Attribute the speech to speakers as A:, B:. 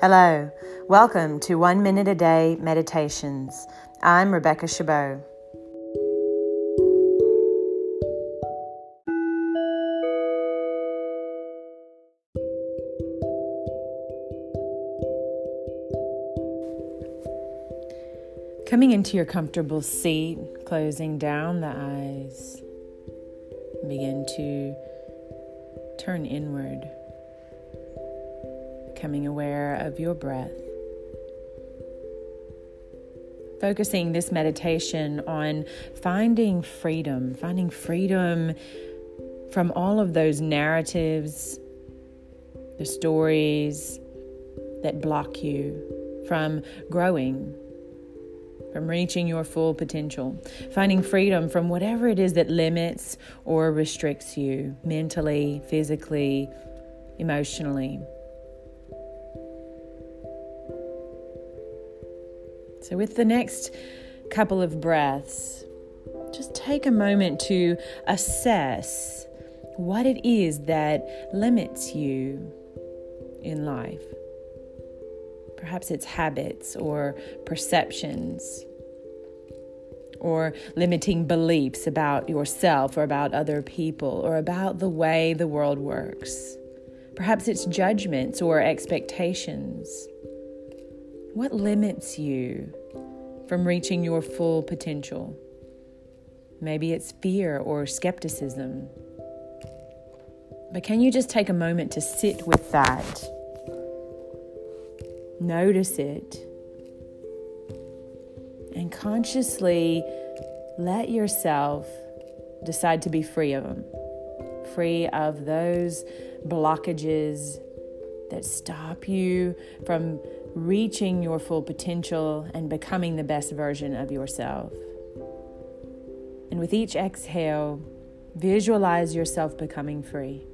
A: Hello, welcome to One Minute a Day Meditations. I'm Rebecca Chabot. Coming into your comfortable seat, closing down the eyes, begin to turn inward becoming aware of your breath. Focusing this meditation on finding freedom, finding freedom from all of those narratives, the stories that block you from growing, from reaching your full potential, finding freedom from whatever it is that limits or restricts you mentally, physically, emotionally. So, with the next couple of breaths, just take a moment to assess what it is that limits you in life. Perhaps it's habits or perceptions or limiting beliefs about yourself or about other people or about the way the world works. Perhaps it's judgments or expectations. What limits you from reaching your full potential? Maybe it's fear or skepticism. But can you just take a moment to sit with that? Notice it. And consciously let yourself decide to be free of them, free of those blockages that stop you from reaching your full potential and becoming the best version of yourself. And with each exhale, visualize yourself becoming free.